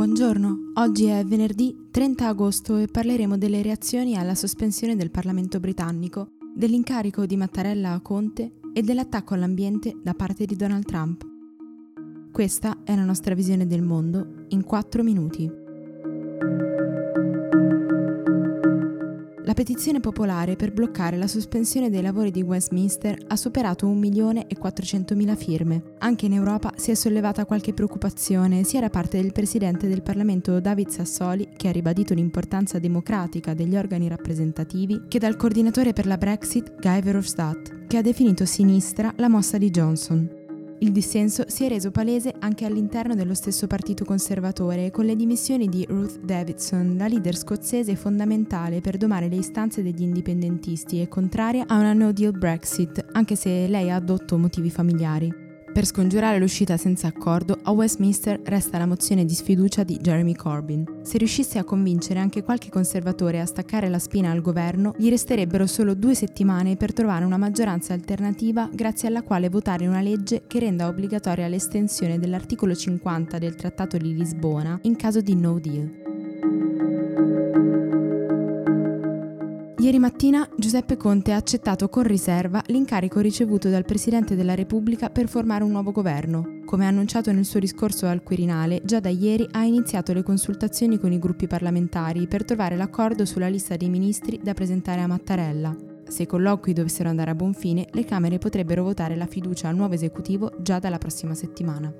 Buongiorno, oggi è venerdì 30 agosto e parleremo delle reazioni alla sospensione del Parlamento britannico, dell'incarico di Mattarella a Conte e dell'attacco all'ambiente da parte di Donald Trump. Questa è la nostra visione del mondo in 4 minuti. La petizione popolare per bloccare la sospensione dei lavori di Westminster ha superato 1.400.000 firme. Anche in Europa si è sollevata qualche preoccupazione sia da parte del presidente del Parlamento David Sassoli, che ha ribadito l'importanza democratica degli organi rappresentativi, che dal coordinatore per la Brexit Guy Verhofstadt, che ha definito sinistra la mossa di Johnson. Il dissenso si è reso palese anche all'interno dello stesso partito conservatore, con le dimissioni di Ruth Davidson, la leader scozzese fondamentale per domare le istanze degli indipendentisti e contraria a una no deal Brexit, anche se lei ha addotto motivi familiari. Per scongiurare l'uscita senza accordo, a Westminster resta la mozione di sfiducia di Jeremy Corbyn. Se riuscisse a convincere anche qualche conservatore a staccare la spina al governo, gli resterebbero solo due settimane per trovare una maggioranza alternativa grazie alla quale votare una legge che renda obbligatoria l'estensione dell'articolo 50 del Trattato di Lisbona in caso di no deal. Ieri mattina Giuseppe Conte ha accettato con riserva l'incarico ricevuto dal Presidente della Repubblica per formare un nuovo governo. Come annunciato nel suo discorso al Quirinale, già da ieri ha iniziato le consultazioni con i gruppi parlamentari per trovare l'accordo sulla lista dei ministri da presentare a Mattarella. Se i colloqui dovessero andare a buon fine, le Camere potrebbero votare la fiducia al nuovo esecutivo già dalla prossima settimana.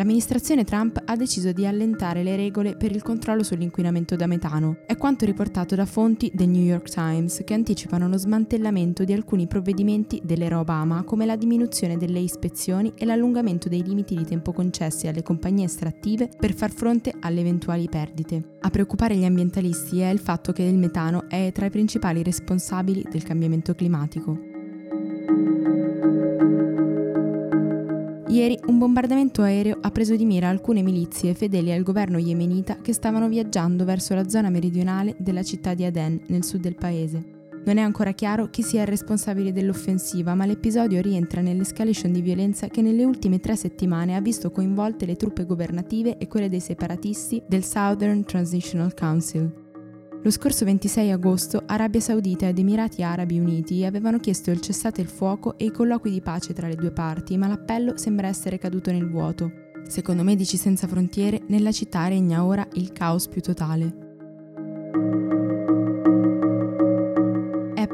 L'amministrazione Trump ha deciso di allentare le regole per il controllo sull'inquinamento da metano. È quanto riportato da fonti del New York Times che anticipano lo smantellamento di alcuni provvedimenti dell'era Obama come la diminuzione delle ispezioni e l'allungamento dei limiti di tempo concessi alle compagnie estrattive per far fronte alle eventuali perdite. A preoccupare gli ambientalisti è il fatto che il metano è tra i principali responsabili del cambiamento climatico. Ieri un bombardamento aereo ha preso di mira alcune milizie fedeli al governo yemenita che stavano viaggiando verso la zona meridionale della città di Aden, nel sud del paese. Non è ancora chiaro chi sia il responsabile dell'offensiva, ma l'episodio rientra nell'escalation di violenza che nelle ultime tre settimane ha visto coinvolte le truppe governative e quelle dei separatisti del Southern Transitional Council. Lo scorso 26 agosto Arabia Saudita ed Emirati Arabi Uniti avevano chiesto il cessate il fuoco e i colloqui di pace tra le due parti, ma l'appello sembra essere caduto nel vuoto. Secondo Medici Senza Frontiere, nella città regna ora il caos più totale.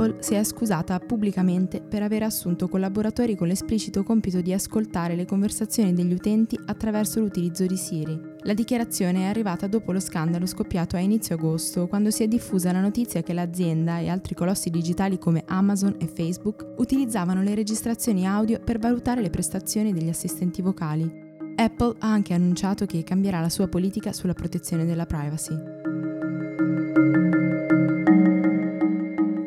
Apple si è scusata pubblicamente per aver assunto collaboratori con l'esplicito compito di ascoltare le conversazioni degli utenti attraverso l'utilizzo di Siri. La dichiarazione è arrivata dopo lo scandalo scoppiato a inizio agosto, quando si è diffusa la notizia che l'azienda e altri colossi digitali come Amazon e Facebook utilizzavano le registrazioni audio per valutare le prestazioni degli assistenti vocali. Apple ha anche annunciato che cambierà la sua politica sulla protezione della privacy.